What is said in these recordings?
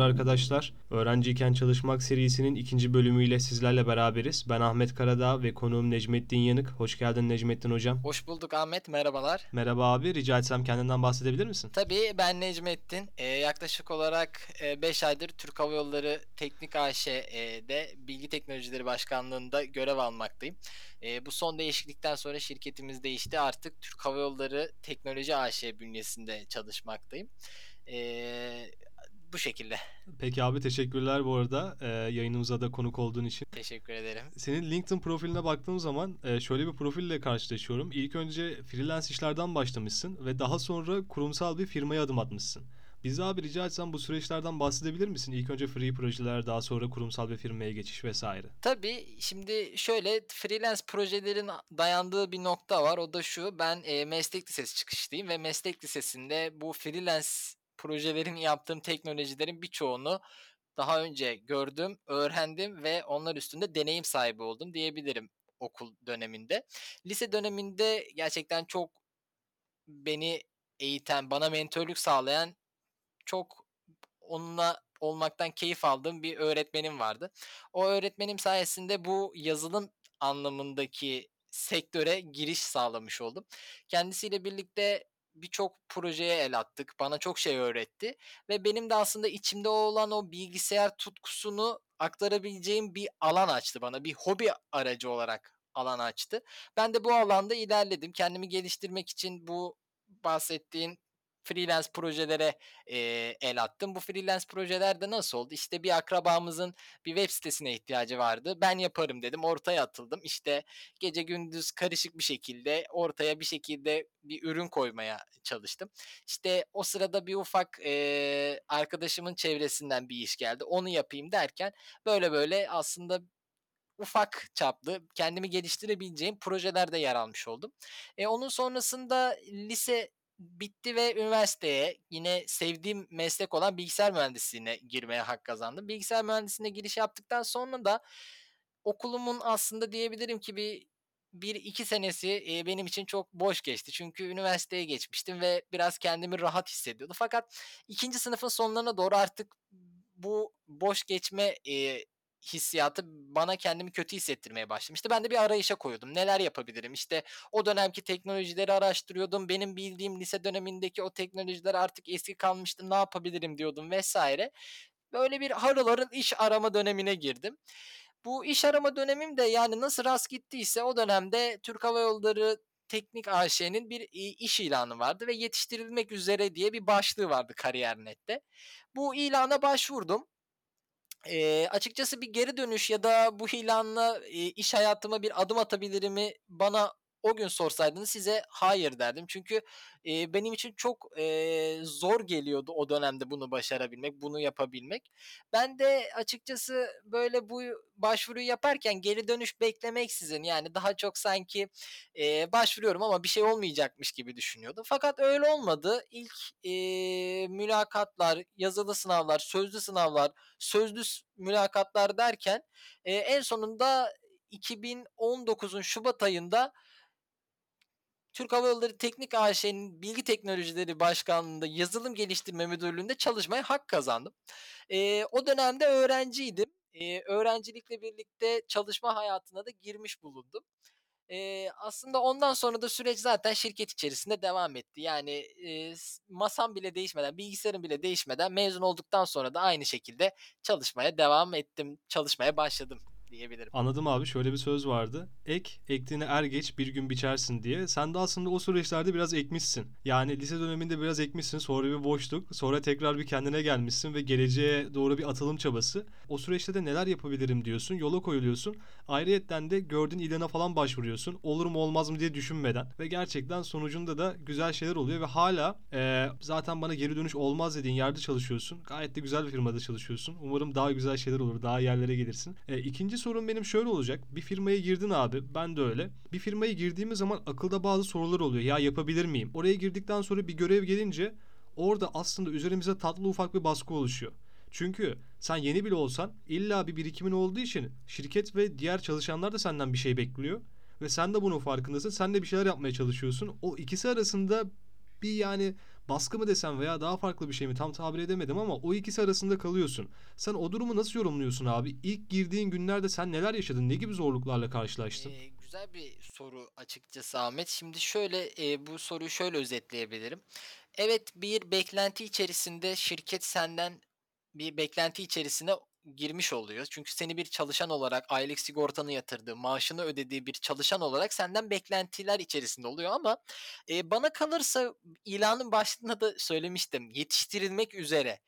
selamlar arkadaşlar. Öğrenciyken Çalışmak serisinin ikinci bölümüyle sizlerle beraberiz. Ben Ahmet Karadağ ve konuğum Necmettin Yanık. Hoş geldin Necmettin Hocam. Hoş bulduk Ahmet, merhabalar. Merhaba abi, rica etsem kendinden bahsedebilir misin? Tabii ben Necmettin. Ee, yaklaşık olarak 5 aydır Türk Hava Yolları Teknik AŞ'de Bilgi Teknolojileri Başkanlığı'nda görev almaktayım. Ee, bu son değişiklikten sonra şirketimiz değişti. Artık Türk Hava Yolları Teknoloji AŞ bünyesinde çalışmaktayım. Ee, bu şekilde. Peki abi teşekkürler bu arada e, yayınımıza da konuk olduğun için. Teşekkür ederim. Senin LinkedIn profiline baktığım zaman e, şöyle bir profille karşılaşıyorum. İlk önce freelance işlerden başlamışsın ve daha sonra kurumsal bir firmaya adım atmışsın. Bize abi rica etsem bu süreçlerden bahsedebilir misin? İlk önce free projeler, daha sonra kurumsal bir firmaya geçiş vesaire. Tabii şimdi şöyle freelance projelerin dayandığı bir nokta var. O da şu. Ben e, meslek lisesi çıkışlıyım ve meslek lisesinde bu freelance projelerin yaptığım teknolojilerin birçoğunu daha önce gördüm, öğrendim ve onlar üstünde deneyim sahibi oldum diyebilirim okul döneminde. Lise döneminde gerçekten çok beni eğiten, bana mentörlük sağlayan çok onunla olmaktan keyif aldığım bir öğretmenim vardı. O öğretmenim sayesinde bu yazılım anlamındaki sektöre giriş sağlamış oldum. Kendisiyle birlikte birçok projeye el attık. Bana çok şey öğretti ve benim de aslında içimde olan o bilgisayar tutkusunu aktarabileceğim bir alan açtı bana. Bir hobi aracı olarak alan açtı. Ben de bu alanda ilerledim. Kendimi geliştirmek için bu bahsettiğin freelance projelere e, el attım. Bu freelance projelerde nasıl oldu? İşte bir akrabamızın bir web sitesine ihtiyacı vardı. Ben yaparım dedim. Ortaya atıldım. İşte gece gündüz karışık bir şekilde ortaya bir şekilde bir ürün koymaya çalıştım. İşte o sırada bir ufak e, arkadaşımın çevresinden bir iş geldi. Onu yapayım derken böyle böyle aslında ufak çaplı kendimi geliştirebileceğim projelerde yer almış oldum. E, onun sonrasında lise bitti ve üniversiteye yine sevdiğim meslek olan bilgisayar mühendisliğine girmeye hak kazandım. Bilgisayar mühendisliğine giriş yaptıktan sonra da okulumun aslında diyebilirim ki bir bir iki senesi benim için çok boş geçti. Çünkü üniversiteye geçmiştim ve biraz kendimi rahat hissediyordum. Fakat ikinci sınıfın sonlarına doğru artık bu boş geçme hissiyatı bana kendimi kötü hissettirmeye başlamıştı. Ben de bir arayışa koyuyordum. Neler yapabilirim? İşte o dönemki teknolojileri araştırıyordum. Benim bildiğim lise dönemindeki o teknolojiler artık eski kalmıştı. Ne yapabilirim diyordum vesaire. Böyle bir harıl iş arama dönemine girdim. Bu iş arama dönemim de yani nasıl rast gittiyse o dönemde Türk Hava Yolları Teknik AŞ'nin bir iş ilanı vardı ve yetiştirilmek üzere diye bir başlığı vardı Kariyer.net'te. Bu ilana başvurdum. E, açıkçası bir geri dönüş ya da bu ilanla e, iş hayatıma bir adım atabilir mi bana o gün sorsaydınız size hayır derdim. Çünkü e, benim için çok e, zor geliyordu o dönemde bunu başarabilmek, bunu yapabilmek. Ben de açıkçası böyle bu başvuruyu yaparken geri dönüş beklemeksizin yani daha çok sanki e, başvuruyorum ama bir şey olmayacakmış gibi düşünüyordum. Fakat öyle olmadı. İlk e, mülakatlar, yazılı sınavlar, sözlü sınavlar, sözlü mülakatlar derken e, en sonunda 2019'un Şubat ayında Türk Hava Yolları Teknik AŞ'nin Bilgi Teknolojileri Başkanlığı'nda yazılım geliştirme müdürlüğünde çalışmaya hak kazandım. E, o dönemde öğrenciydim. E, öğrencilikle birlikte çalışma hayatına da girmiş bulundum. E, aslında ondan sonra da süreç zaten şirket içerisinde devam etti. Yani e, masam bile değişmeden, bilgisayarım bile değişmeden mezun olduktan sonra da aynı şekilde çalışmaya devam ettim, çalışmaya başladım diyebilirim. Anladım abi şöyle bir söz vardı. Ek, ektiğini er geç bir gün biçersin diye. Sen de aslında o süreçlerde biraz ekmişsin. Yani lise döneminde biraz ekmişsin sonra bir boşluk. Sonra tekrar bir kendine gelmişsin ve geleceğe doğru bir atılım çabası. O süreçte de neler yapabilirim diyorsun. Yola koyuluyorsun. Ayrıyetten de gördüğün ilana falan başvuruyorsun. Olur mu olmaz mı diye düşünmeden. Ve gerçekten sonucunda da güzel şeyler oluyor ve hala e, zaten bana geri dönüş olmaz dediğin yerde çalışıyorsun. Gayet de güzel bir firmada çalışıyorsun. Umarım daha güzel şeyler olur. Daha yerlere gelirsin. E, ikinci sorun benim şöyle olacak. Bir firmaya girdin abi. Ben de öyle. Bir firmaya girdiğimiz zaman akılda bazı sorular oluyor. Ya yapabilir miyim? Oraya girdikten sonra bir görev gelince orada aslında üzerimize tatlı ufak bir baskı oluşuyor. Çünkü sen yeni bile olsan illa bir birikimin olduğu için şirket ve diğer çalışanlar da senden bir şey bekliyor. Ve sen de bunun farkındasın. Sen de bir şeyler yapmaya çalışıyorsun. O ikisi arasında bir yani baskı mı desem veya daha farklı bir şey mi tam tabir edemedim ama o ikisi arasında kalıyorsun. Sen o durumu nasıl yorumluyorsun abi? İlk girdiğin günlerde sen neler yaşadın? Ne gibi zorluklarla karşılaştın? Ee, güzel bir soru açıkçası Ahmet. Şimdi şöyle e, bu soruyu şöyle özetleyebilirim. Evet bir beklenti içerisinde şirket senden bir beklenti içerisine girmiş oluyor. Çünkü seni bir çalışan olarak aylık sigortanı yatırdığı, maaşını ödediği bir çalışan olarak senden beklentiler içerisinde oluyor ama e, bana kalırsa ilanın başlığında da söylemiştim. Yetiştirilmek üzere.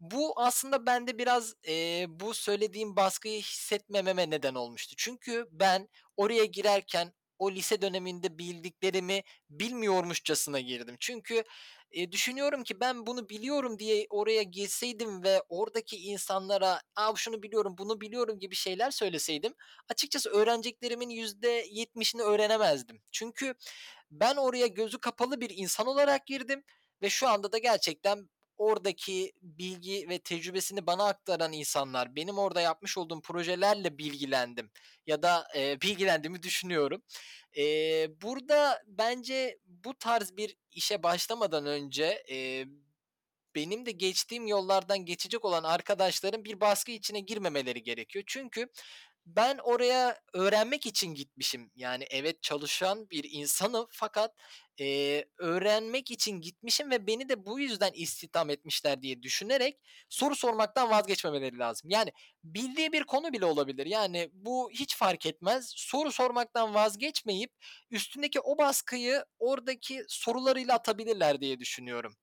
Bu aslında bende biraz, eee, bu söylediğim baskıyı hissetmememe neden olmuştu. Çünkü ben oraya girerken o lise döneminde bildiklerimi bilmiyormuşçasına girdim. Çünkü, eee, düşünüyorum ki ben bunu biliyorum diye oraya girseydim ve oradaki insanlara, "A, şunu biliyorum, bunu biliyorum." gibi şeyler söyleseydim açıkçası öğreneceklerimin %70'ini öğrenemezdim. Çünkü ben oraya gözü kapalı bir insan olarak girdim ve şu anda da gerçekten oradaki bilgi ve tecrübesini bana aktaran insanlar, benim orada yapmış olduğum projelerle bilgilendim ya da, eee, bilgilendiğimi düşünüyorum. Eee, burada bence bu tarz bir işe başlamadan önce, eee, benim de geçtiğim yollardan geçecek olan arkadaşların bir baskı içine girmemeleri gerekiyor. Çünkü ben oraya öğrenmek için gitmişim. Yani evet çalışan bir insanım fakat, eee, öğrenmek için gitmişim ve beni de bu yüzden istihdam etmişler diye düşünerek soru sormaktan vazgeçmemeleri lazım. Yani bildiği bir konu bile olabilir. Yani bu hiç fark etmez. Soru sormaktan vazgeçmeyip üstündeki o baskıyı oradaki sorularıyla atabilirler diye düşünüyorum.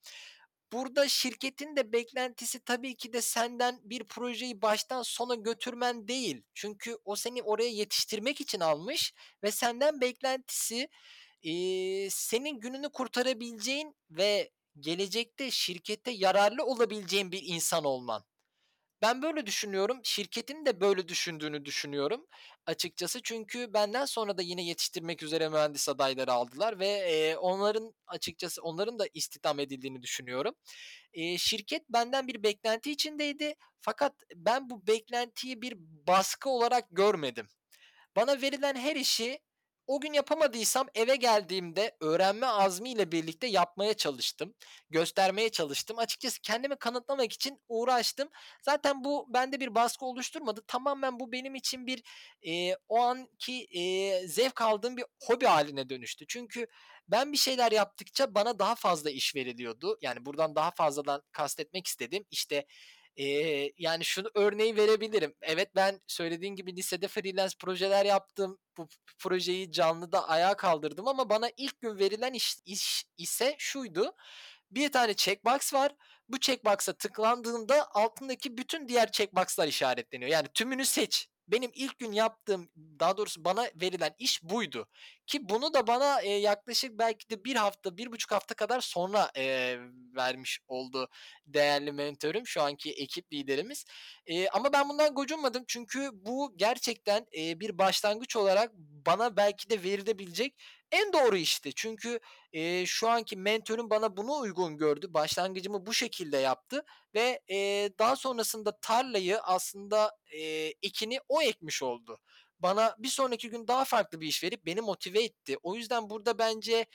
Burada şirketin de beklentisi tabii ki de senden bir projeyi baştan sona götürmen değil. Çünkü o seni oraya yetiştirmek için almış ve senden beklentisi, eee, senin gününü kurtarabileceğin ve gelecekte şirkete yararlı olabileceğin bir insan olman. Ben böyle düşünüyorum. Şirketin de böyle düşündüğünü düşünüyorum açıkçası. Çünkü benden sonra da yine yetiştirmek üzere mühendis adayları aldılar ve, eee, onların açıkçası onların da istihdam edildiğini düşünüyorum. Eee, şirket benden bir beklenti içindeydi fakat ben bu beklentiyi bir baskı olarak görmedim. Bana verilen her işi o gün yapamadıysam eve geldiğimde öğrenme azmiyle birlikte yapmaya çalıştım. Göstermeye çalıştım. Açıkçası kendimi kanıtlamak için uğraştım. Zaten bu bende bir baskı oluşturmadı. Tamamen bu benim için bir, eee, o anki, eee, zevk aldığım bir hobi haline dönüştü. Çünkü ben bir şeyler yaptıkça bana daha fazla iş veriliyordu. Yani buradan daha fazladan kastetmek istediğim, işte, Eee, yani şunu örneği verebilirim. Evet, ben söylediğin gibi lisede freelance projeler yaptım. Bu projeyi canlıda ayağa kaldırdım ama bana ilk gün verilen iş iş ise şuydu: Bir tane checkbox var. Bu checkbox'a tıklandığında altındaki bütün diğer checkbox'lar işaretleniyor. Yani tümünü seç. Benim ilk gün yaptığım, daha doğrusu bana verilen iş buydu ki bunu da bana, eee, yaklaşık belki de bir hafta, bir buçuk hafta kadar sonra, eee, vermiş oldu değerli mentörüm, şu anki ekip liderimiz. Eee, ama ben bundan gocunmadım çünkü bu gerçekten, eee, bir başlangıç olarak bana belki de verilebilecek en doğru işti. Çünkü, eee, şu anki mentörüm bana bunu uygun gördü. Başlangıcımı bu şekilde yaptı ve, eee, daha sonrasında tarlayı aslında, eee, ekini o ekmiş oldu. Bana bir sonraki gün daha farklı bir iş verip beni motive etti. O yüzden burada bence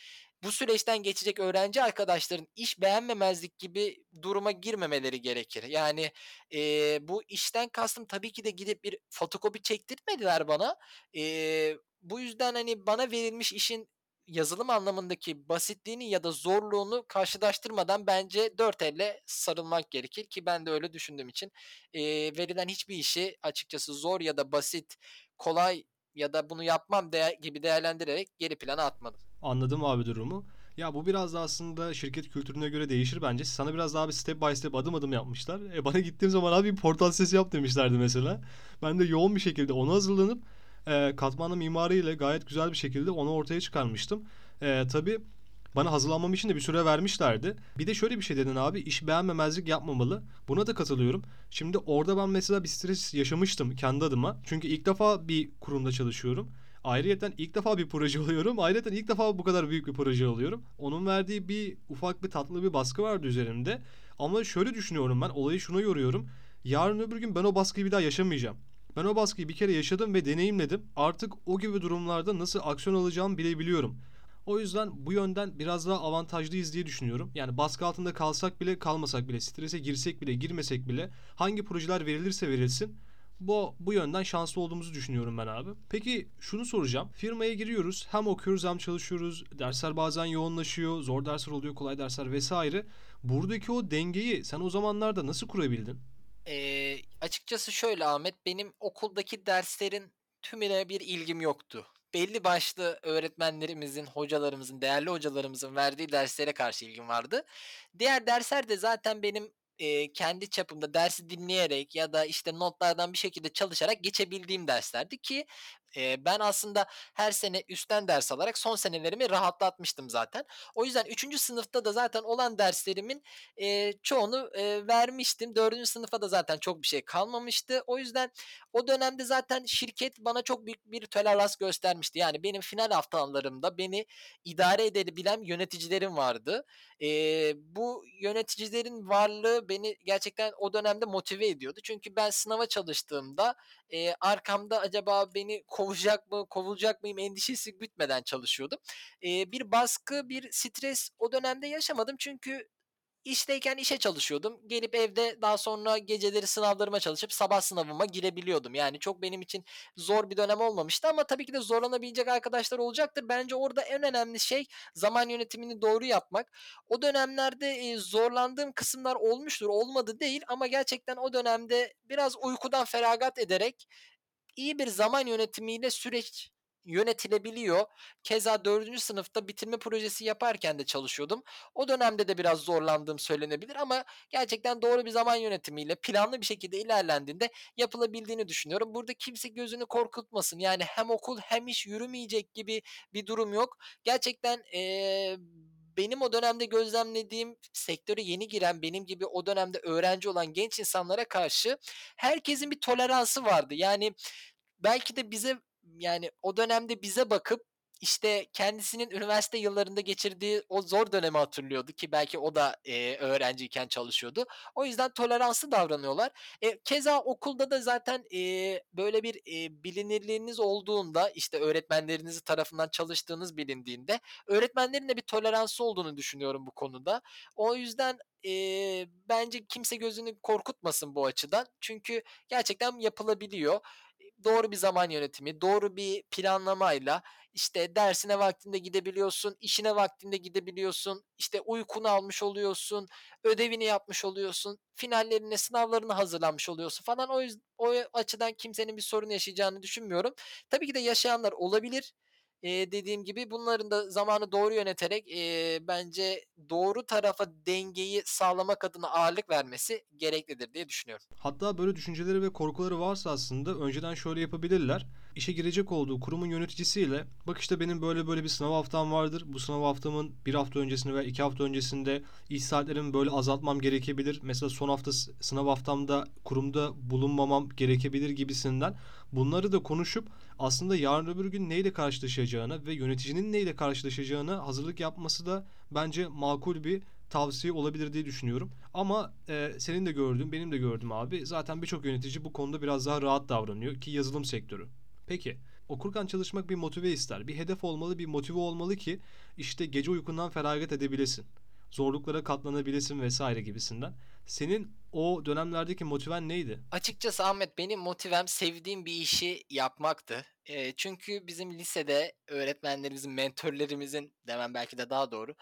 bu süreçten geçecek öğrenci arkadaşların iş beğenmemezlik gibi duruma girmemeleri gerekir. Yani, eee, bu işten kastım tabii ki de gidip bir fotokopi çektirtmediler bana. Eee, bu yüzden, hani, bana verilmiş işin yazılım anlamındaki basitliğini ya da zorluğunu karşılaştırmadan bence dört elle sarılmak gerekir ki ben de öyle düşündüğüm için, eee, verilen hiçbir işi açıkçası zor ya da basit, kolay ya da bunu yapmam değer gibi değerlendirerek geri plana atmadım. Anladım abi durumu. Ya bu biraz da aslında şirket kültürüne göre değişir bence. Sana biraz daha bir step by step adım adım yapmışlar. E bana gittiğim zaman abi bir portal sitesi yap demişlerdi mesela. Ben de yoğun bir şekilde ona hazırlanıp e, katmanlı mimari ile gayet güzel bir şekilde onu ortaya çıkarmıştım. E, tabii bana hazırlanmam için de bir süre vermişlerdi. Bir de şöyle bir şey dedin abi, iş beğenmemezlik yapmamalı. Buna da katılıyorum. Şimdi orada ben mesela bir stres yaşamıştım kendi adıma. Çünkü ilk defa bir kurumda çalışıyorum. Ayrıyeten ilk defa bir proje alıyorum. Ayrıyeten ilk defa bu kadar büyük bir proje alıyorum. Onun verdiği bir ufak bir tatlı bir baskı vardı üzerimde. Ama şöyle düşünüyorum ben, olayı şuna yoruyorum. Yarın öbür gün ben o baskıyı bir daha yaşamayacağım. Ben o baskıyı bir kere yaşadım ve deneyimledim. Artık o gibi durumlarda nasıl aksiyon alacağımı bilebiliyorum. O yüzden bu yönden biraz daha avantajlıyız diye düşünüyorum. Yani baskı altında kalsak bile kalmasak bile, strese girsek bile girmesek bile hangi projeler verilirse verilsin bu, bu yönden şanslı olduğumuzu düşünüyorum ben abi. Peki şunu soracağım. Firmaya giriyoruz. Hem okuyoruz hem çalışıyoruz. Dersler bazen yoğunlaşıyor. Zor dersler oluyor, kolay dersler vesaire. Buradaki o dengeyi sen o zamanlarda nasıl kurabildin? Ee, açıkçası şöyle Ahmet, benim okuldaki derslerin tümüne bir ilgim yoktu. Belli başlı öğretmenlerimizin, hocalarımızın, değerli hocalarımızın verdiği derslere karşı ilgim vardı. Diğer dersler de zaten benim eee, kendi çapımda dersi dinleyerek ya da işte notlardan bir şekilde çalışarak geçebildiğim derslerdi ki eee, ben aslında her sene üstten ders alarak son senelerimi rahatlatmıştım zaten. O yüzden üçüncü sınıfta da zaten olan derslerimin eee, çoğunu eee, vermiştim. Dördüncü sınıfa da zaten çok bir şey kalmamıştı. O yüzden o dönemde zaten şirket bana çok büyük bir tolerans göstermişti. Yani benim final haftalarımda beni idare edebilen yöneticilerim vardı. Eee, bu yöneticilerin varlığı beni gerçekten o dönemde motive ediyordu. Çünkü ben sınava çalıştığımda eee, arkamda acaba beni kovacak mı, kovulacak mıyım endişesi gütmeden çalışıyordum. Eee, bir baskı, bir stres o dönemde yaşamadım. Çünkü İşteyken işe çalışıyordum. Gelip evde daha sonra geceleri sınavlarıma çalışıp sabah sınavıma girebiliyordum. Yani çok benim için zor bir dönem olmamıştı ama tabii ki de zorlanabilecek arkadaşlar olacaktır. Bence orada en önemli şey zaman yönetimini doğru yapmak. O dönemlerde e, zorlandığım kısımlar olmuştur, olmadı değil ama gerçekten o dönemde biraz uykudan feragat ederek iyi bir zaman yönetimiyle süreç yönetilebiliyor. Keza dördüncü sınıfta bitirme projesi yaparken de çalışıyordum. O dönemde de biraz zorlandığım söylenebilir ama gerçekten doğru bir zaman yönetimiyle planlı bir şekilde ilerlendiğinde yapılabildiğini düşünüyorum. Burada kimse gözünü korkutmasın. Yani hem okul hem iş yürümeyecek gibi bir durum yok. Gerçekten eee, benim o dönemde gözlemlediğim sektöre yeni giren benim gibi o dönemde öğrenci olan genç insanlara karşı herkesin bir toleransı vardı. Yani belki de bize yani o dönemde bize bakıp işte kendisinin üniversite yıllarında geçirdiği o zor dönemi hatırlıyordu ki belki o da eee, öğrenciyken çalışıyordu. O yüzden toleranslı davranıyorlar. E, keza okulda da zaten eee, böyle bir eee, bilinirliğiniz olduğunda işte öğretmenleriniz tarafından çalıştığınız bilindiğinde öğretmenlerin de bir toleransı olduğunu düşünüyorum bu konuda. O yüzden eee, bence kimse gözünü korkutmasın bu açıdan. Çünkü gerçekten yapılabiliyor doğru bir zaman yönetimi, doğru bir planlamayla işte dersine vaktinde gidebiliyorsun, işine vaktinde gidebiliyorsun, işte uykunu almış oluyorsun, ödevini yapmış oluyorsun, finallerine, sınavlarına hazırlanmış oluyorsun falan. O yüzden o açıdan kimsenin bir sorun yaşayacağını düşünmüyorum. Tabii ki de yaşayanlar olabilir. Eee, dediğim gibi bunların da zamanı doğru yöneterek eee, bence doğru tarafa dengeyi sağlamak adına ağırlık vermesi gereklidir diye düşünüyorum. Hatta böyle düşünceleri ve korkuları varsa aslında önceden şöyle yapabilirler. İşe girecek olduğu kurumun yöneticisiyle bak işte benim böyle böyle bir sınav haftam vardır. Bu sınav haftamın bir hafta öncesinde veya iki hafta öncesinde iş saatlerimi böyle azaltmam gerekebilir. Mesela son hafta sınav haftamda kurumda bulunmamam gerekebilir gibisinden. Bunları da konuşup aslında yarın öbür gün neyle karşılaşacağını ve yöneticinin neyle karşılaşacağını hazırlık yapması da bence makul bir tavsiye olabilir diye düşünüyorum. Ama e, senin de gördüğün, benim de gördüğüm abi zaten birçok yönetici bu konuda biraz daha rahat davranıyor ki yazılım sektörü. Peki okurken çalışmak bir motive ister. Bir hedef olmalı, bir motive olmalı ki işte gece uykundan feragat edebilesin. Zorluklara katlanabilesin vesaire gibisinden. Senin o dönemlerdeki motiven neydi? Açıkçası Ahmet benim motivem sevdiğim bir işi yapmaktı. Eee, çünkü bizim lisede öğretmenlerimizin, mentörlerimizin demem belki de daha doğru.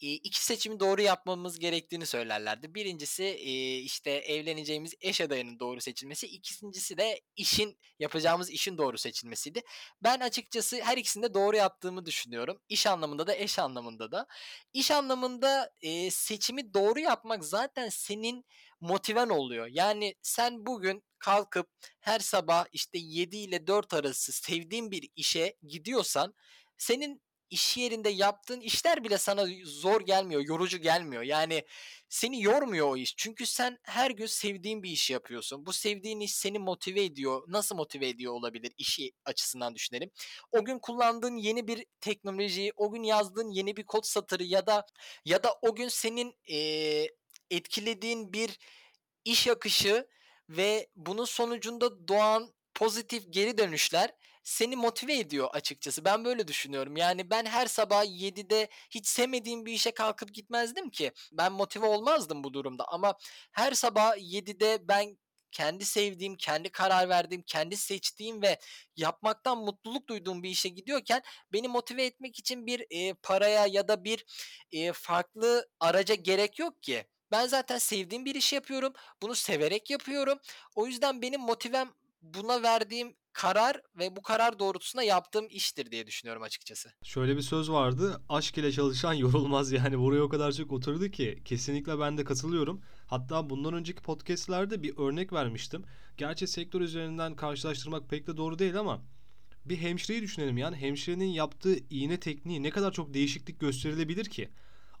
İii, 2 seçimi doğru yapmamız gerektiğini söylerlerdi. Birincisi, eee, işte evleneceğimiz eş adayının doğru seçilmesi, ikincisi de işin yapacağımız işin doğru seçilmesiydi. Ben açıkçası her ikisini de doğru yaptığımı düşünüyorum. İş anlamında da eş anlamında da. İş anlamında, eee, seçimi doğru yapmak zaten senin motiven oluyor. Yani sen bugün kalkıp her sabah işte 7 ile 4 arası sevdiğin bir işe gidiyorsan senin iş yerinde yaptığın işler bile sana zor gelmiyor, yorucu gelmiyor. Yani seni yormuyor o iş. Çünkü sen her gün sevdiğin bir işi yapıyorsun. Bu sevdiğin iş seni motive ediyor. Nasıl motive ediyor olabilir işi açısından düşünelim. O gün kullandığın yeni bir teknolojiyi, o gün yazdığın yeni bir kod satırı ya da ya da o gün senin eee, etkilediğin bir iş akışı ve bunun sonucunda doğan pozitif geri dönüşler seni motive ediyor açıkçası. Ben böyle düşünüyorum. Yani ben her sabah 7'de hiç sevmediğim bir işe kalkıp gitmezdim ki. Ben motive olmazdım bu durumda ama her sabah 7'de ben kendi sevdiğim, kendi karar verdiğim, kendi seçtiğim ve yapmaktan mutluluk duyduğum bir işe gidiyorken beni motive etmek için bir e, paraya ya da bir e, farklı araca gerek yok ki. Ben zaten sevdiğim bir işi yapıyorum. Bunu severek yapıyorum. O yüzden benim motivem buna verdiğim karar ve bu karar doğrultusunda yaptığım iştir diye düşünüyorum açıkçası. Şöyle bir söz vardı. Aşk ile çalışan yorulmaz yani buraya o kadar çok oturdu ki kesinlikle ben de katılıyorum. Hatta bundan önceki podcastlerde bir örnek vermiştim. Gerçi sektör üzerinden karşılaştırmak pek de doğru değil ama bir hemşireyi düşünelim yani hemşirenin yaptığı iğne tekniği ne kadar çok değişiklik gösterilebilir ki?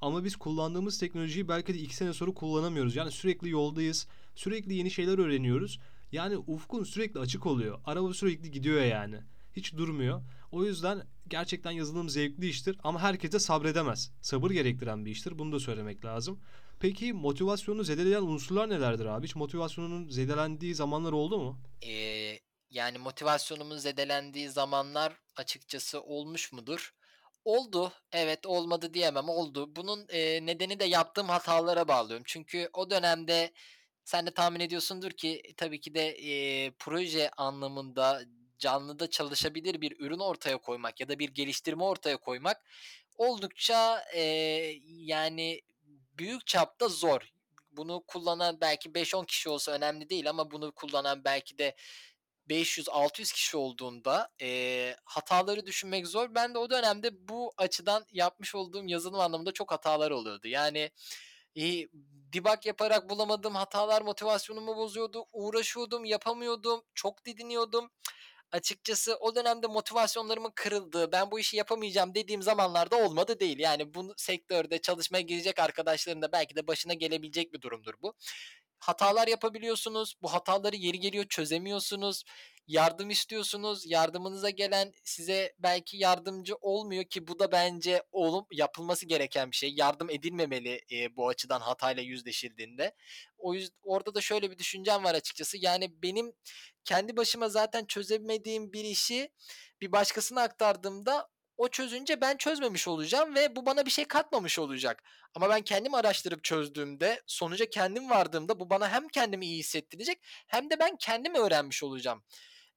Ama biz kullandığımız teknolojiyi belki de iki sene sonra kullanamıyoruz. Yani sürekli yoldayız. Sürekli yeni şeyler öğreniyoruz. Yani ufkun sürekli açık oluyor. Araba sürekli gidiyor yani. Hiç durmuyor. O yüzden gerçekten yazılım zevkli iştir ama herkese sabredemez. Sabır gerektiren bir iştir. Bunu da söylemek lazım. Peki motivasyonu zedeleyen unsurlar nelerdir abi? Hiç motivasyonunun zedelendiği zamanlar oldu mu? Ee, yani motivasyonumun zedelendiği zamanlar açıkçası olmuş mudur? Oldu. Evet, olmadı diyemem. Oldu. Bunun e, nedeni de yaptığım hatalara bağlıyorum. Çünkü o dönemde sen de tahmin ediyorsundur ki tabii ki de e, proje anlamında canlıda çalışabilir bir ürün ortaya koymak ya da bir geliştirme ortaya koymak oldukça e, yani büyük çapta zor. Bunu kullanan belki 5-10 kişi olsa önemli değil ama bunu kullanan belki de 500-600 kişi olduğunda eee, hataları düşünmek zor. Ben de o dönemde bu açıdan yapmış olduğum yazılım anlamında çok hatalar oluyordu. Yani İii, debug yaparak bulamadığım hatalar motivasyonumu bozuyordu. Uğraşıyordum, yapamıyordum, çok didiniyordum. Açıkçası o dönemde motivasyonlarımın kırıldığı, ben bu işi yapamayacağım dediğim zamanlarda olmadı değil. Yani bu sektörde çalışmaya girecek arkadaşların da belki de başına gelebilecek bir durumdur bu. Hatalar yapabiliyorsunuz. Bu hataları yeri geliyor çözemiyorsunuz. Yardım istiyorsunuz. Yardımınıza gelen size belki yardımcı olmuyor ki bu da bence olum yapılması gereken bir şey. Yardım edilmemeli e, bu açıdan hatayla yüzleşildiğinde. O yüzden orada da şöyle bir düşüncem var açıkçası. Yani benim kendi başıma zaten çözemediğim bir işi bir başkasına aktardığımda o çözünce ben çözmemiş olacağım ve bu bana bir şey katmamış olacak. Ama ben kendim araştırıp çözdüğümde, sonuca kendim vardığımda bu bana hem kendimi iyi hissettirecek hem de ben kendim öğrenmiş olacağım.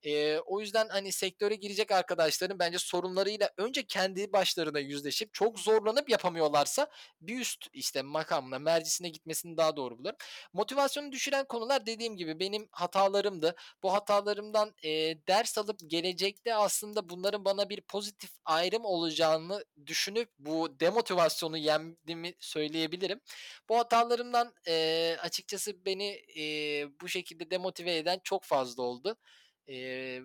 Eee, o yüzden, hani, sektöre girecek arkadaşların bence sorunlarıyla önce kendi başlarına yüzleşip çok zorlanıp yapamıyorlarsa bir üst, işte, makamına, mercisine gitmesini daha doğru buluyorum. Motivasyonu düşüren konular dediğim gibi benim hatalarımdı. Bu hatalarımdan, eee, ders alıp gelecekte aslında bunların bana bir pozitif ayrım olacağını düşünüp bu demotivasyonu yendiğimi söyleyebilirim. Bu hatalarımdan, eee, açıkçası beni, eee, bu şekilde demotive eden çok fazla oldu. Eee,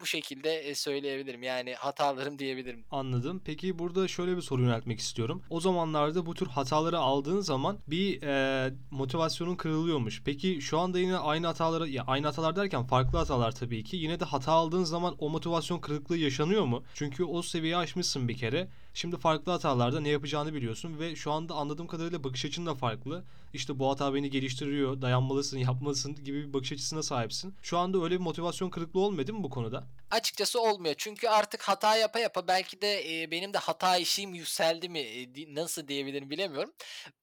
bu şekilde, söyleyebilirim. Yani hatalarım diyebilirim. Anladım. Peki burada şöyle bir soru yöneltmek istiyorum. O zamanlarda bu tür hataları aldığın zaman bir e, motivasyonun kırılıyormuş. Peki şu anda yine aynı hataları ya aynı hatalar derken farklı hatalar tabii ki. Yine de hata aldığın zaman o motivasyon kırıklığı yaşanıyor mu? Çünkü o seviyeyi aşmışsın bir kere. Şimdi farklı hatalarda ne yapacağını biliyorsun ve şu anda anladığım kadarıyla bakış açın da farklı. İşte bu hata beni geliştiriyor, dayanmalısın, yapmalısın gibi bir bakış açısına sahipsin. Şu anda öyle bir motivasyon kırıklığı olmadı mı bu konuda? Açıkçası olmuyor. Çünkü artık hata yapa yapa belki de, eee, benim de hata eşiğim yükseldi mi, di nasıl diyebilirim bilemiyorum.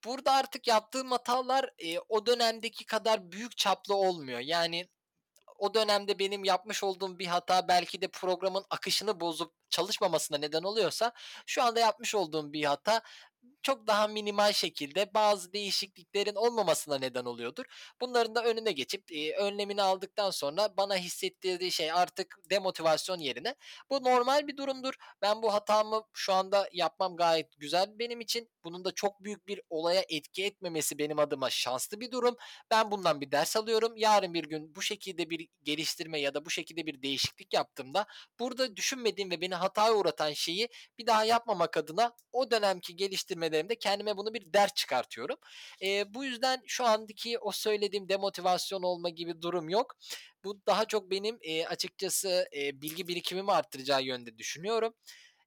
Burada artık yaptığım hatalar, eee, o dönemdeki kadar büyük çaplı olmuyor. Yani o dönemde benim yapmış olduğum bir hata belki de programın akışını bozup çalışmamasına neden oluyorsa şu anda yapmış olduğum bir hata çok daha minimal şekilde bazı değişikliklerin olmamasına neden oluyordur. Bunların da önüne geçip eee, önlemini aldıktan sonra bana hissettirdiği şey artık demotivasyon yerine bu normal bir durumdur. Ben bu hatamı şu anda yapmam gayet güzel benim için. Bunun da çok büyük bir olaya etki etmemesi benim adıma şanslı bir durum. Ben bundan bir ders alıyorum. Yarın bir gün bu şekilde bir geliştirme ya da bu şekilde bir değişiklik yaptığımda burada düşünmediğim ve beni hataya uğratan şeyi bir daha yapmamak adına o dönemki geliştirmelerimde kendime bunu bir ders çıkartıyorum. Eee, bu yüzden şu andaki o söylediğim demotivasyon olma gibi durum yok. Bu daha çok benim, eee, açıkçası, eee, bilgi birikimimi arttıracağı yönde düşünüyorum.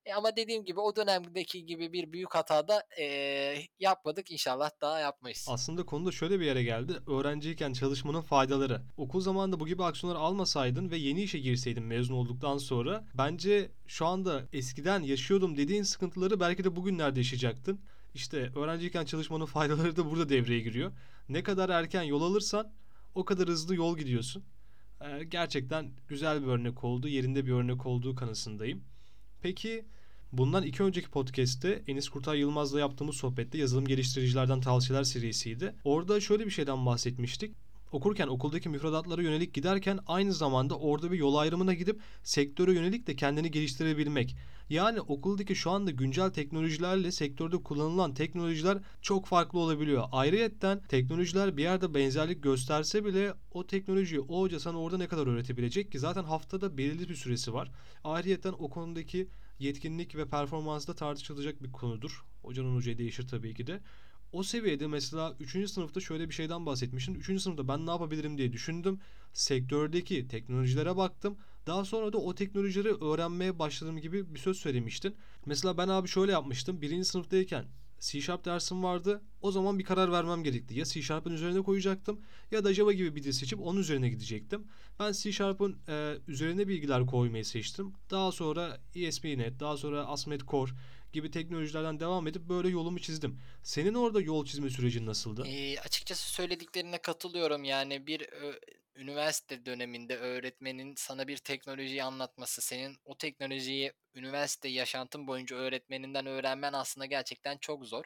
E, ama dediğim gibi o dönemdeki gibi bir büyük hata da eee, yapmadık. İnşallah daha yapmayız. Aslında konu da şöyle bir yere geldi. Öğrenciyken çalışmanın faydaları. Okul zamanında bu gibi aksiyonlar almasaydın ve yeni işe girseydin mezun olduktan sonra bence şu anda eskiden yaşıyordum dediğin sıkıntıları belki de bugünlerde yaşayacaktın. İşte öğrenciyken çalışmanın faydaları da burada devreye giriyor. Ne kadar erken yol alırsan o kadar hızlı yol gidiyorsun. Ee, gerçekten güzel bir örnek oldu, yerinde bir örnek olduğu kanısındayım. Peki bundan iki önceki podcast'te Enis Kurtay Yılmaz'la yaptığımız sohbette yazılım geliştiricilerden tavsiyeler serisiydi. Orada şöyle bir şeyden bahsetmiştik. Okurken okuldaki müfredatlara yönelik giderken aynı zamanda orada bir yol ayrımına gidip sektöre yönelik de kendini geliştirebilmek. Yani okuldaki şu anda güncel teknolojilerle sektörde kullanılan teknolojiler çok farklı olabiliyor. Ayrıyetten teknolojiler bir yerde benzerlik gösterse bile o teknolojiyi o hoca sana orada ne kadar öğretebilecek ki zaten haftada belirli bir süresi var. Ayrıyetten o konudaki yetkinlik ve performans da tartışılacak bir konudur. Hocanın hocaya değişir tabii ki de. O seviyede mesela 3. sınıfta şöyle bir şeyden bahsetmiştin. 3. sınıfta ben ne yapabilirim diye düşündüm. Sektördeki teknolojilere baktım. Daha sonra da o teknolojileri öğrenmeye başladım gibi bir söz söylemiştin. Mesela ben abi şöyle yapmıştım. 1. sınıftayken C Sharp dersim vardı. O zaman bir karar vermem gerekti. Ya C Sharp'ın üzerine koyacaktım ya da Java gibi bir dil seçip onun üzerine gidecektim. Ben C Sharp'ın e, üzerine bilgiler koymayı seçtim. Daha sonra ESP.NET, daha sonra ASP.NET Core gibi teknolojilerden devam edip böyle yolumu çizdim. Senin orada yol çizme sürecin nasıldı? Eee, açıkçası söylediklerine katılıyorum. Yani bir ö- üniversite döneminde öğretmenin sana bir teknolojiyi anlatması, senin o teknolojiyi üniversite yaşantın boyunca öğretmeninden öğrenmen aslında gerçekten çok zor.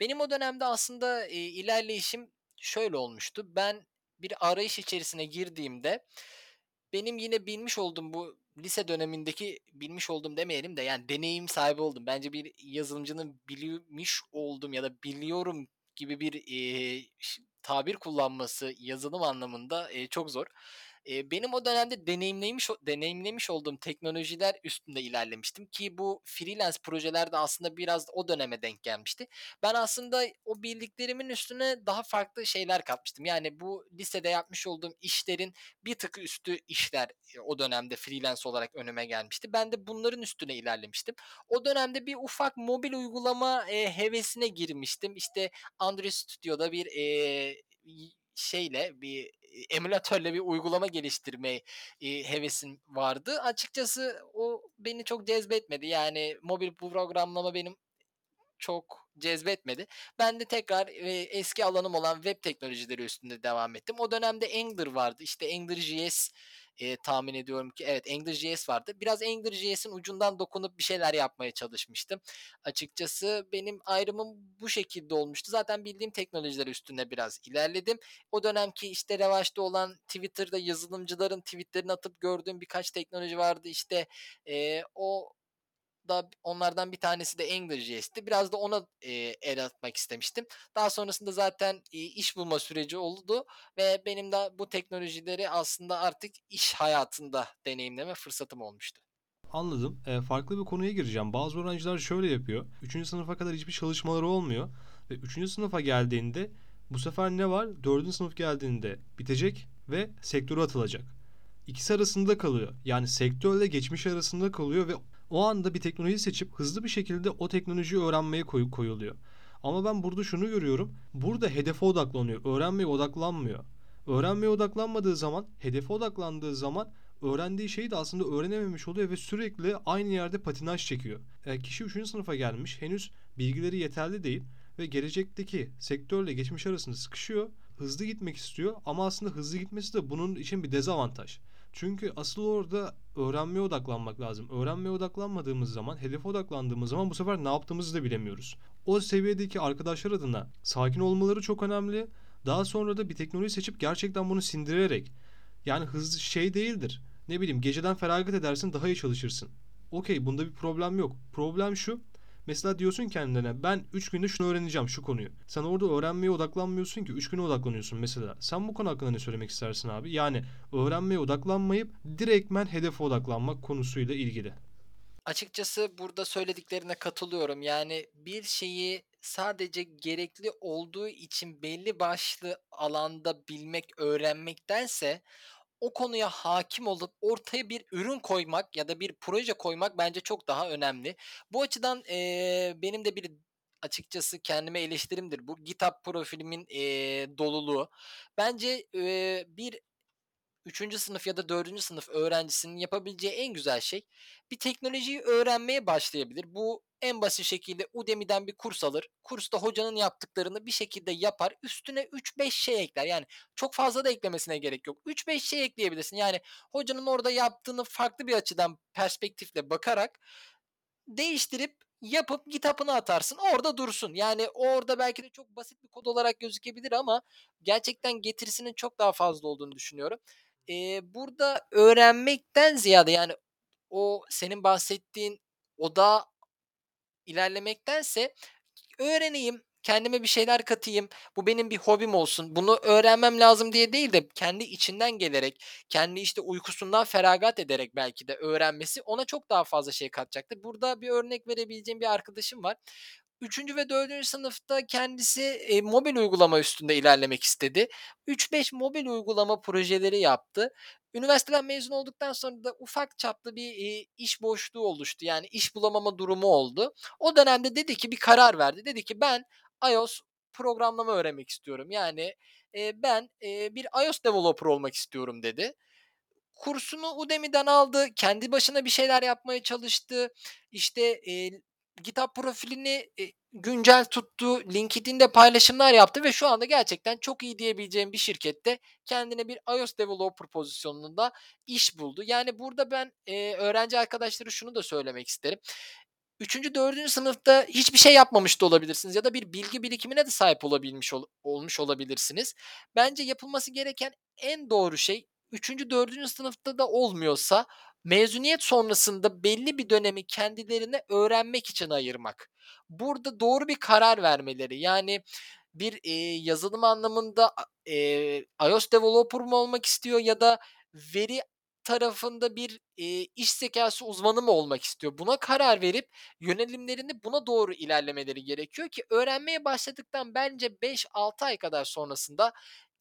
Benim o dönemde aslında e, ilerleyişim şöyle olmuştu. Ben bir arayış içerisine girdiğimde benim yine bilmiş olduğum bu lise dönemindeki bilmiş oldum demeyelim de yani deneyim sahibi oldum. Bence bir yazılımcının bilmiş oldum ya da biliyorum gibi bir ş- tabir kullanması yazılım anlamında eee, çok zor. Eee, benim o dönemde deneyimlemiş deneyimlemiş olduğum teknolojiler üstünde ilerlemiştim ki bu freelance projeler de aslında biraz o döneme denk gelmişti. Ben aslında o bildiklerimin üstüne daha farklı şeyler katmıştım. Yani bu lisede yapmış olduğum işlerin bir tık üstü işler e, o dönemde freelance olarak önüme gelmişti. Ben de bunların üstüne ilerlemiştim. O dönemde bir ufak mobil uygulama e, hevesine girmiştim. İşte Android Studio'da bir e, şeyle bir emülatörle bir uygulama geliştirme e, hevesim vardı. Açıkçası o beni çok cezbetmedi. Yani mobil programlama benim çok cezbetmedi. Ben de tekrar e, eski alanım olan web teknolojileri üstünde devam ettim. O dönemde Angular vardı. İşte AngularJS e, tahmin ediyorum ki evet AngularJS vardı. Biraz AngularJS'in ucundan dokunup bir şeyler yapmaya çalışmıştım. Açıkçası benim ayrımım bu şekilde olmuştu. Zaten bildiğim teknolojiler üstünde biraz ilerledim. O dönemki işte revaçta olan Twitter'da yazılımcıların tweetlerini atıp gördüğüm birkaç teknoloji vardı. İşte e, o da onlardan bir tanesi de AngularJS'ti. Biraz da ona e, el atmak istemiştim. Daha sonrasında zaten e, iş bulma süreci oldu ve benim de bu teknolojileri aslında artık iş hayatında deneyimleme fırsatım olmuştu. Anladım. E, farklı bir konuya gireceğim. Bazı öğrenciler şöyle yapıyor. Üçüncü sınıfa kadar hiçbir çalışmaları olmuyor. Ve üçüncü sınıfa geldiğinde bu sefer ne var? Dördüncü sınıf geldiğinde bitecek ve sektöre atılacak. İkisi arasında kalıyor. Yani sektörle geçmiş arasında kalıyor ve o anda bir teknoloji seçip hızlı bir şekilde o teknolojiyi öğrenmeye koy- koyuluyor. Ama ben burada şunu görüyorum. Burada hedefe odaklanıyor. Öğrenmeye odaklanmıyor. Öğrenmeye odaklanmadığı zaman, hedefe odaklandığı zaman öğrendiği şeyi de aslında öğrenememiş oluyor ve sürekli aynı yerde patinaj çekiyor. E, kişi 3. sınıfa gelmiş, henüz bilgileri yeterli değil ve gelecekteki sektörle geçmiş arasında sıkışıyor. Hızlı gitmek istiyor ama aslında hızlı gitmesi de bunun için bir dezavantaj. Çünkü asıl orada öğrenmeye odaklanmak lazım. Öğrenmeye odaklanmadığımız zaman, hedefe odaklandığımız zaman bu sefer ne yaptığımızı da bilemiyoruz. O seviyedeki arkadaşlar adına sakin olmaları çok önemli. Daha sonra da bir teknoloji seçip gerçekten bunu sindirerek yani hızlı şey değildir. Ne bileyim geceden feragat edersin daha iyi çalışırsın. Okey bunda bir problem yok. Problem şu. Mesela diyorsun kendine ben 3 günde şunu öğreneceğim şu konuyu. Sen orada öğrenmeye odaklanmıyorsun ki 3 güne odaklanıyorsun mesela. Sen bu konu hakkında ne söylemek istersin abi? Yani öğrenmeye odaklanmayıp direktmen hedefe odaklanmak konusuyla ilgili. Açıkçası burada söylediklerine katılıyorum. Yani bir şeyi sadece gerekli olduğu için belli başlı alanda bilmek, öğrenmektense o konuya hakim olup ortaya bir ürün koymak ya da bir proje koymak bence çok daha önemli. Bu açıdan, eee, benim de bir açıkçası kendime eleştirimdir bu. GitHub profilimin, eee, doluluğu. Bence, eee, bir Üçüncü sınıf ya da dördüncü sınıf öğrencisinin yapabileceği en güzel şey bir teknolojiyi öğrenmeye başlayabilir. Bu en basit şekilde Udemy'den bir kurs alır. Kursta hocanın yaptıklarını bir şekilde yapar. Üstüne 3-5 şey ekler. Yani çok fazla da eklemesine gerek yok. 3-5 şey ekleyebilirsin. Yani hocanın orada yaptığını farklı bir açıdan perspektifle bakarak değiştirip yapıp GitHub'ına atarsın. Orada dursun. Yani orada belki de çok basit bir kod olarak gözükebilir ama gerçekten getirisinin çok daha fazla olduğunu düşünüyorum. Eee, burada öğrenmekten ziyade yani o senin bahsettiğin odağa ilerlemektense öğreneyim, kendime bir şeyler katayım, bu benim bir hobim olsun, bunu öğrenmem lazım diye değil de kendi içinden gelerek, kendi işte uykusundan feragat ederek belki de öğrenmesi ona çok daha fazla şey katacaktır. Burada bir örnek verebileceğim bir arkadaşım var. Üçüncü ve dördüncü sınıfta kendisi, eee, mobil uygulama üstünde ilerlemek istedi. 3-5 mobil uygulama projeleri yaptı. Üniversiteden mezun olduktan sonra da ufak çaplı bir, eee, iş boşluğu oluştu. Yani iş bulamama durumu oldu. O dönemde dedi ki bir karar verdi. Dedi ki ben iOS programlama öğrenmek istiyorum. Yani, eee, ben, eee, bir iOS developer olmak istiyorum dedi. Kursunu Udemy'den aldı. Kendi başına bir şeyler yapmaya çalıştı. İşte, eee, GitHub profilini, eee, güncel tuttu. LinkedIn'de paylaşımlar yaptı ve şu anda gerçekten çok iyi diyebileceğim bir şirkette kendine bir iOS developer pozisyonunda iş buldu. Yani burada ben, eee, öğrenci arkadaşlara şunu da söylemek isterim. Üçüncü, dördüncü sınıfta hiçbir şey yapmamış da olabilirsiniz ya da bir bilgi birikimine de sahip olabilmiş ol olmuş olabilirsiniz. Bence yapılması gereken en doğru şey üçüncü, dördüncü sınıfta da olmuyorsa mezuniyet sonrasında belli bir dönemi kendilerine öğrenmek için ayırmak. Burada doğru bir karar vermeleri. Yani bir, eee, yazılım anlamında eee, iOS developer mı olmak istiyor ya da veri tarafında bir, eee, iş zekâsı uzmanı mı olmak istiyor? Buna karar verip yönelimlerini buna doğru ilerlemeleri gerekiyor ki öğrenmeye başladıktan bence 5-6 ay kadar sonrasında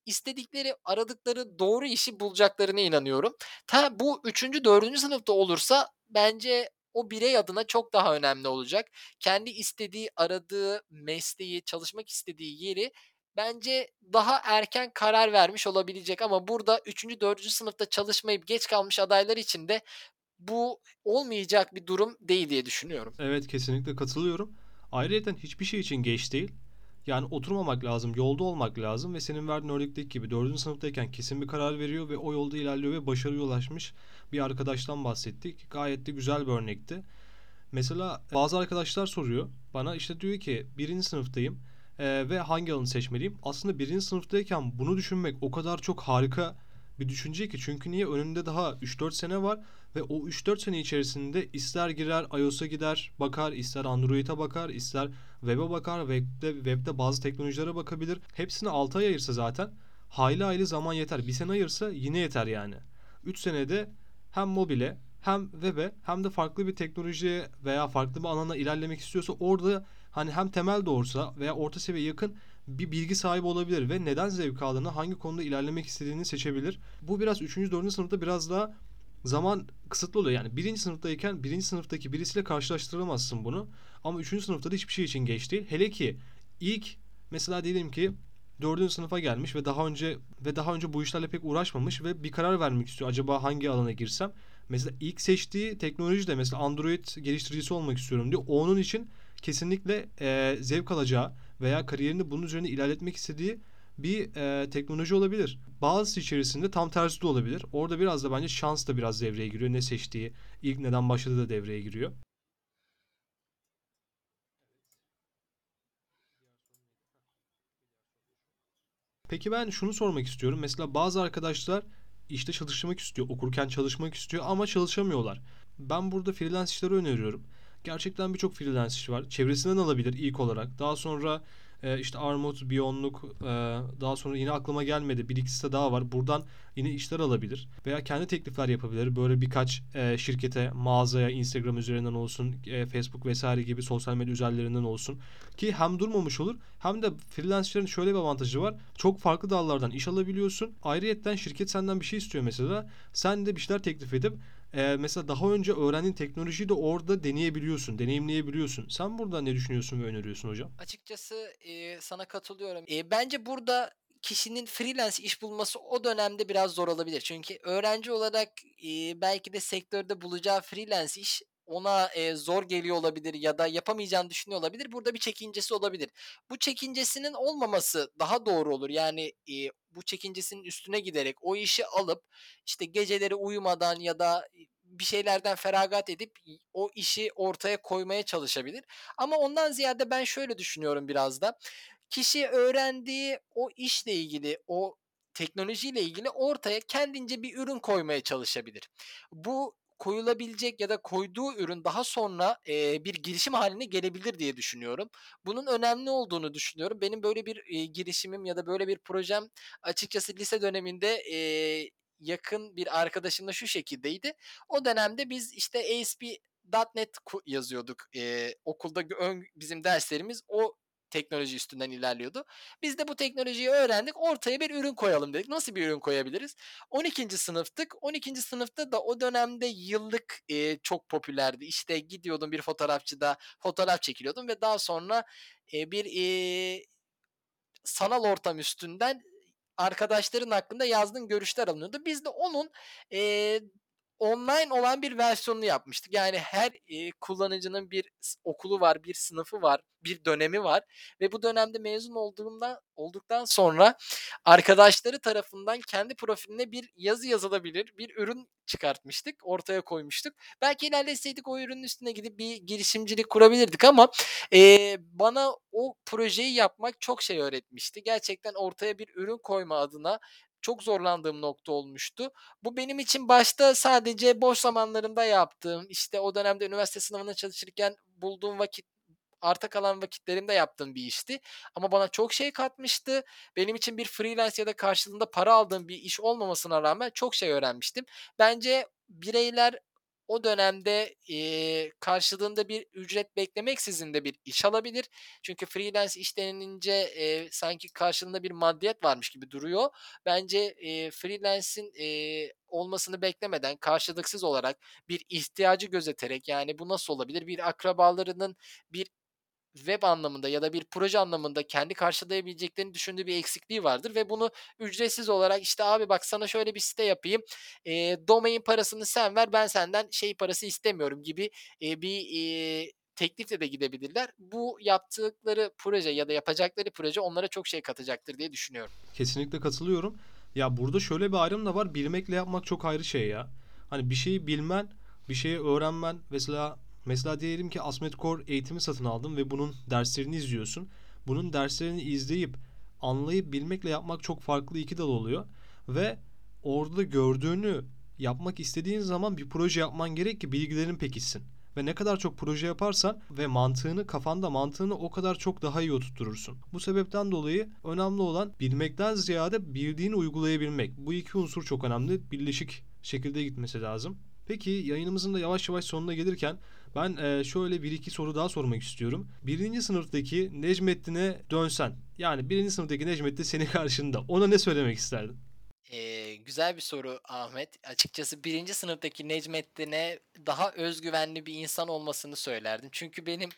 istedikleri, aradıkları doğru işi bulacaklarına inanıyorum. Ta bu üçüncü, dördüncü sınıfta olursa bence o birey adına çok daha önemli olacak. Kendi istediği, aradığı mesleği, çalışmak istediği yeri bence daha erken karar vermiş olabilecek ama burada üçüncü, dördüncü sınıfta çalışmayıp geç kalmış adaylar için de bu olmayacak bir durum değil diye düşünüyorum. Evet kesinlikle katılıyorum. Ayrıyeten hiçbir şey için geç değil. Yani oturmamak lazım, yolda olmak lazım ve senin verdiğin örnekteki gibi 4. sınıftayken kesin bir karar veriyor ve o yolda ilerliyor ve başarıya ulaşmış bir arkadaştan bahsettik. Gayet de güzel bir örnekti. Mesela bazı arkadaşlar soruyor bana işte diyor ki birinci sınıftayım e, ve hangi alanı seçmeliyim? Aslında birinci sınıftayken bunu düşünmek o kadar çok harika bir düşünce ki çünkü niye önünde daha 3-4 sene var ve o 3-4 sene içerisinde ister girer iOS'a gider bakar, ister Android'e bakar, ister web'e bakar, web'de, web'de bazı teknolojilere bakabilir. Hepsini 6 ay ayırsa zaten hayli hayli zaman yeter. Bir sene ayırsa yine yeter yani. 3 senede hem mobile hem web'e hem de farklı bir teknolojiye veya farklı bir alana ilerlemek istiyorsa orada hani hem temel doğursa veya orta seviye yakın bir bilgi sahibi olabilir ve neden zevk aldığını, hangi konuda ilerlemek istediğini seçebilir. Bu biraz 3. 4. sınıfta biraz daha zaman kısıtlı oluyor. Yani birinci sınıftayken birinci sınıftaki birisiyle karşılaştıramazsın bunu. Ama üçüncü sınıfta da hiçbir şey için geç değil. Hele ki ilk mesela diyelim ki dördüncü sınıfa gelmiş ve daha önce ve daha önce bu işlerle pek uğraşmamış ve bir karar vermek istiyor. Acaba hangi alana girsem? Mesela ilk seçtiği teknoloji de mesela Android geliştiricisi olmak istiyorum diyor. Onun için kesinlikle e, zevk alacağı veya kariyerini bunun üzerine ilerletmek istediği bir e, teknoloji olabilir. Bazısı içerisinde tam tersi de olabilir. Orada biraz da bence şans da biraz devreye giriyor. Ne seçtiği, ilk neden başladığı da devreye giriyor. Peki ben şunu sormak istiyorum. Mesela bazı arkadaşlar işte çalışmak istiyor, okurken çalışmak istiyor ama çalışamıyorlar. Ben burada freelance işleri öneriyorum. Gerçekten birçok freelance iş var. Çevresinden alabilir ilk olarak. Daha sonra e, işte Armut, Biyonluk, e, daha sonra yine aklıma gelmedi. Bir iki site daha var. Buradan yine işler alabilir. Veya kendi teklifler yapabilir. Böyle birkaç e, şirkete, mağazaya, Instagram üzerinden olsun, e, Facebook vesaire gibi sosyal medya üzerlerinden olsun. Ki hem durmamış olur hem de freelancerların şöyle bir avantajı var. Çok farklı dallardan iş alabiliyorsun. Ayrıyetten şirket senden bir şey istiyor mesela. Sen de bir şeyler teklif edip e, mesela daha önce öğrendiğin teknolojiyi de orada deneyebiliyorsun, deneyimleyebiliyorsun. Sen burada ne düşünüyorsun ve öneriyorsun hocam? Açıkçası e, sana katılıyorum. E, bence burada kişinin freelance iş bulması o dönemde biraz zor olabilir. Çünkü öğrenci olarak e, belki de sektörde bulacağı freelance iş ona e, zor geliyor olabilir ya da yapamayacağını düşünüyor olabilir. Burada bir çekincesi olabilir. Bu çekincesinin olmaması daha doğru olur. Yani e, bu çekincesinin üstüne giderek o işi alıp işte geceleri uyumadan ya da bir şeylerden feragat edip o işi ortaya koymaya çalışabilir. Ama ondan ziyade ben şöyle düşünüyorum biraz da. Kişi öğrendiği o işle ilgili, o teknolojiyle ilgili ortaya kendince bir ürün koymaya çalışabilir. Bu koyulabilecek ya da koyduğu ürün daha sonra eee, bir girişim haline gelebilir diye düşünüyorum. Bunun önemli olduğunu düşünüyorum. Benim böyle bir eee, girişimim ya da böyle bir projem açıkçası lise döneminde eee, yakın bir arkadaşımla şu şekildeydi. O dönemde biz işte ASP.NET yazıyorduk. Eee, okulda ön, bizim derslerimiz o teknoloji üstünden ilerliyordu. Biz de bu teknolojiyi öğrendik. Ortaya bir ürün koyalım dedik. Nasıl bir ürün koyabiliriz? 12. sınıftık. 12. sınıfta da o dönemde yıllık e, çok popülerdi. İşte gidiyordum bir fotoğrafçıda fotoğraf çekiliyordum ve daha sonra e, bir e, sanal ortam üstünden arkadaşların hakkında yazdığın görüşler alınıyordu. Biz de onun eee, online olan bir versiyonunu yapmıştık. Yani her eee, kullanıcının bir okulu var, bir sınıfı var, bir dönemi var ve bu dönemde mezun olduğumdan olduktan sonra arkadaşları tarafından kendi profiline bir yazı yazılabilir, bir ürün çıkartmıştık, ortaya koymuştuk. Belki ilerleseydik o ürünün üstüne gidip bir girişimcilik kurabilirdik ama Eee, bana o projeyi yapmak çok şey öğretmişti. Gerçekten ortaya bir ürün koyma adına çok zorlandığım nokta olmuştu. Bu benim için başta sadece boş zamanlarımda yaptığım, işte o dönemde üniversite sınavına çalışırken bulduğum vakit arta kalan vakitlerimde yaptığım bir işti. Ama bana çok şey katmıştı. Benim için bir freelance ya da karşılığında para aldığım bir iş olmamasına rağmen çok şey öğrenmiştim. Bence bireyler o dönemde eee, karşılığında bir ücret beklemeksizin de bir iş alabilir. Çünkü freelance iş denilince eee, sanki karşılığında bir maddiyat varmış gibi duruyor. Bence eee freelance'in eee, olmasını beklemeden karşılıksız olarak bir ihtiyacı gözeterek yani bu nasıl olabilir? Bir akrabalarının bir web anlamında ya da bir proje anlamında kendi karşılayabileceklerini düşündüğü bir eksikliği vardır ve bunu ücretsiz olarak işte abi bak sana şöyle bir site yapayım. Eee domain parasını sen ver ben senden şey parası istemiyorum gibi eee, bir eee, teklifle de gidebilirler. Bu yaptıkları proje ya da yapacakları proje onlara çok şey katacaktır diye düşünüyorum. Kesinlikle katılıyorum. Ya burada şöyle bir ayrım da var. Bilmekle yapmak çok ayrı şey ya. Hani bir şeyi bilmen, bir şeyi öğrenmen. Mesela mesela diyelim ki Asmet Kor eğitimi satın aldın ve bunun derslerini izliyorsun. Bunun derslerini izleyip anlayıp bilmekle yapmak çok farklı iki dal oluyor. Ve orada gördüğünü yapmak istediğin zaman bir proje yapman gerek ki bilgilerin pekişsin. Ve ne kadar çok proje yaparsan ve mantığını kafanda mantığını o kadar çok daha iyi oturturursun. Bu sebepten dolayı önemli olan bilmekten ziyade bildiğini uygulayabilmek. Bu iki unsur çok önemli. Birleşik şekilde gitmesi lazım. Peki yayınımızın da yavaş yavaş sonuna gelirken ben e, şöyle bir iki soru daha sormak istiyorum. Birinci sınıftaki Necmettin'e dönsen yani birinci sınıftaki Necmettin senin karşında ona ne söylemek isterdin? Eee, güzel bir soru Ahmet. Açıkçası birinci sınıftaki Necmettin'e daha özgüvenli bir insan olmasını söylerdim. Çünkü benim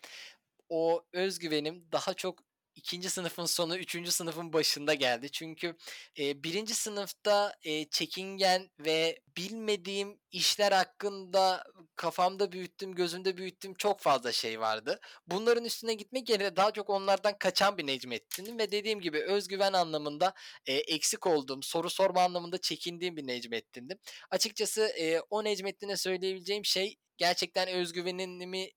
o özgüvenim daha çok ikinci sınıfın sonu, üçüncü sınıfın başında geldi. Çünkü eee, birinci sınıfta eee, çekingen ve bilmediğim işler hakkında kafamda büyüttüm, gözümde büyüttüm çok fazla şey vardı. Bunların üstüne gitmek yerine daha çok onlardan kaçan bir Necmettin'im ve dediğim gibi özgüven anlamında eee, eksik olduğum, soru sorma anlamında çekindiğim bir Necmettin'dim. Açıkçası eee, o Necmettin'e söyleyebileceğim şey gerçekten özgüvenimi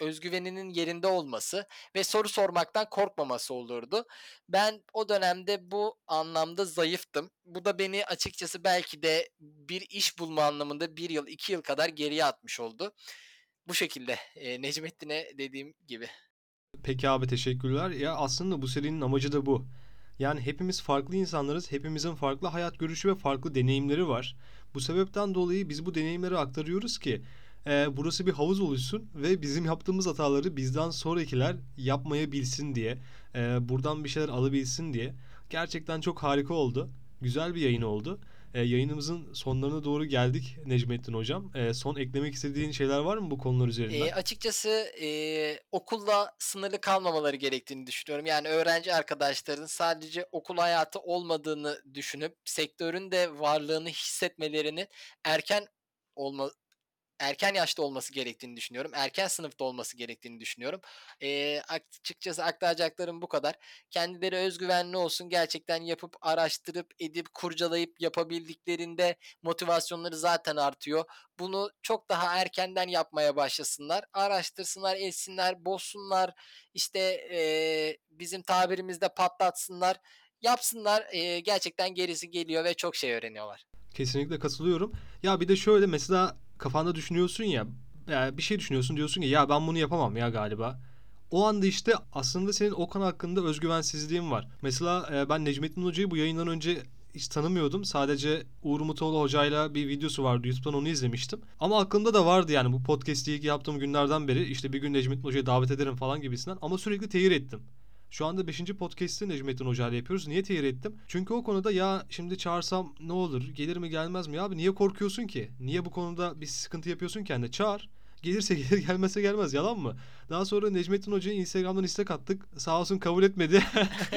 özgüveninin yerinde olması ve soru sormaktan korkmaması olurdu. Ben o dönemde bu anlamda zayıftım. Bu da beni açıkçası belki de bir iş bulma anlamında bir yıl, iki yıl kadar geriye atmış oldu. Bu şekilde Necmettin'e dediğim gibi. Peki abi teşekkürler. Ya aslında bu serinin amacı da bu. Yani hepimiz farklı insanlarız. Hepimizin farklı hayat görüşü ve farklı deneyimleri var. Bu sebepten dolayı biz bu deneyimleri aktarıyoruz ki e, burası bir havuz oluşsun ve bizim yaptığımız hataları bizden sonrakiler yapmayabilsin diye. e, buradan bir şeyler alabilsin diye. Gerçekten çok harika oldu. Güzel bir yayın oldu. E, yayınımızın sonlarına doğru geldik Necmettin Hocam. E, son eklemek istediğin şeyler var mı bu konular üzerinden? Eee, açıkçası, eee, okulla sınırlı kalmamaları gerektiğini düşünüyorum. Yani öğrenci arkadaşların sadece okul hayatı olmadığını düşünüp sektörün de varlığını hissetmelerinin erken olma erken yaşta olması gerektiğini düşünüyorum. Erken sınıfta olması gerektiğini düşünüyorum. Eee, açıkçası aktaracaklarım bu kadar. Kendileri özgüvenli olsun. Gerçekten yapıp, araştırıp, edip, kurcalayıp yapabildiklerinde motivasyonları zaten artıyor. Bunu çok daha erkenden yapmaya başlasınlar. Araştırsınlar, etsinler, bozsunlar. İşte, eee, bizim tabirimizde patlatsınlar. Yapsınlar. Eee, gerçekten gerisi geliyor ve çok şey öğreniyorlar. Kesinlikle katılıyorum. Ya bir de şöyle mesela kafanda düşünüyorsun ya, bir şey düşünüyorsun diyorsun ki ya ben bunu yapamam ya galiba. O anda işte aslında senin o konu hakkında özgüvensizliğin var. Mesela e, ben Necmettin Hoca'yı bu yayından önce hiç tanımıyordum. Sadece Uğur Mutoğlu hocayla bir videosu vardı. YouTube'dan onu izlemiştim. Ama aklımda da vardı yani bu podcast'i ilk yaptığım günlerden beri işte bir gün Necmettin Hoca'yı davet ederim falan gibisinden. Ama sürekli tehir ettim. Şu anda 5. podcast'i Necmettin Hoca ile yapıyoruz. Niye tehir ettim? Çünkü o konuda ya şimdi çağırsam ne olur? Gelir mi gelmez mi? Abi niye korkuyorsun ki? Niye bu konuda bir sıkıntı yapıyorsun kendine? Çağır. Gelirse gelir gelmezse gelmez yalan mı? Daha sonra Necmettin Hoca'ya Instagram'dan istek attık. Sağ olsun kabul etmedi.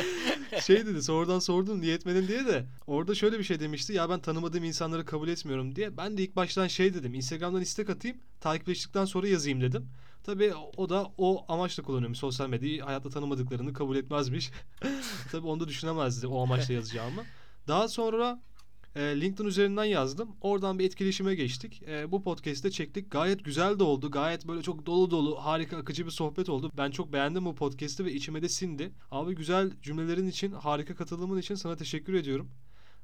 şey dedi sonradan sordum niye etmedin diye de. Orada şöyle bir şey demişti. Ya ben tanımadığım insanları kabul etmiyorum diye. Ben de ilk baştan şey dedim. Instagram'dan istek atayım. Takipleştikten sonra yazayım dedim. Tabii o da o amaçla kullanıyormuş sosyal medyayı. Hayatta tanımadıklarını kabul etmezmiş. Tabii onu da düşünemezdi o amaçla yazacağımı. Daha sonra e, LinkedIn üzerinden yazdım. Oradan bir etkileşime geçtik. E, bu podcast'te çektik. Gayet güzel de oldu. Gayet böyle çok dolu dolu, harika, akıcı bir sohbet oldu. Ben çok beğendim bu podcast'i ve içime de sindi. Abi güzel cümlelerin için, harika katılımın için sana teşekkür ediyorum.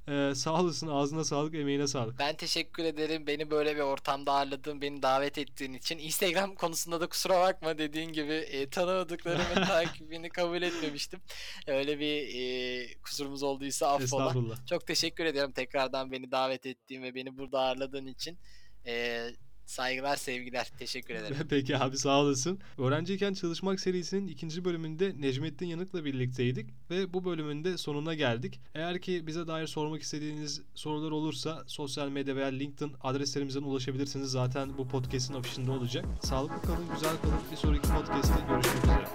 E, sağ olasın. Ağzına sağlık, emeğine sağlık. Ben teşekkür ederim. Beni böyle bir ortamda ağırladığın, beni davet ettiğin için. Instagram konusunda da kusura bakma dediğin gibi e, tanımadıklarımın takibini kabul etmemiştim. Öyle bir e, kusurumuz olduysa affola. Çok teşekkür ediyorum tekrardan beni davet ettiğin ve beni burada ağırladığın için. E, saygılar, sevgiler. Teşekkür ederim. Peki abi sağ olasın. Öğrenciyken Çalışmak serisinin ikinci bölümünde Necmettin Yanık'la birlikteydik ve bu bölümün de sonuna geldik. Eğer ki bize dair sormak istediğiniz sorular olursa sosyal medya veya LinkedIn adreslerimizden ulaşabilirsiniz. Zaten bu podcast'in afişinde olacak. Sağlıklı kalın, güzel kalın. Bir sonraki podcast'te görüşmek üzere.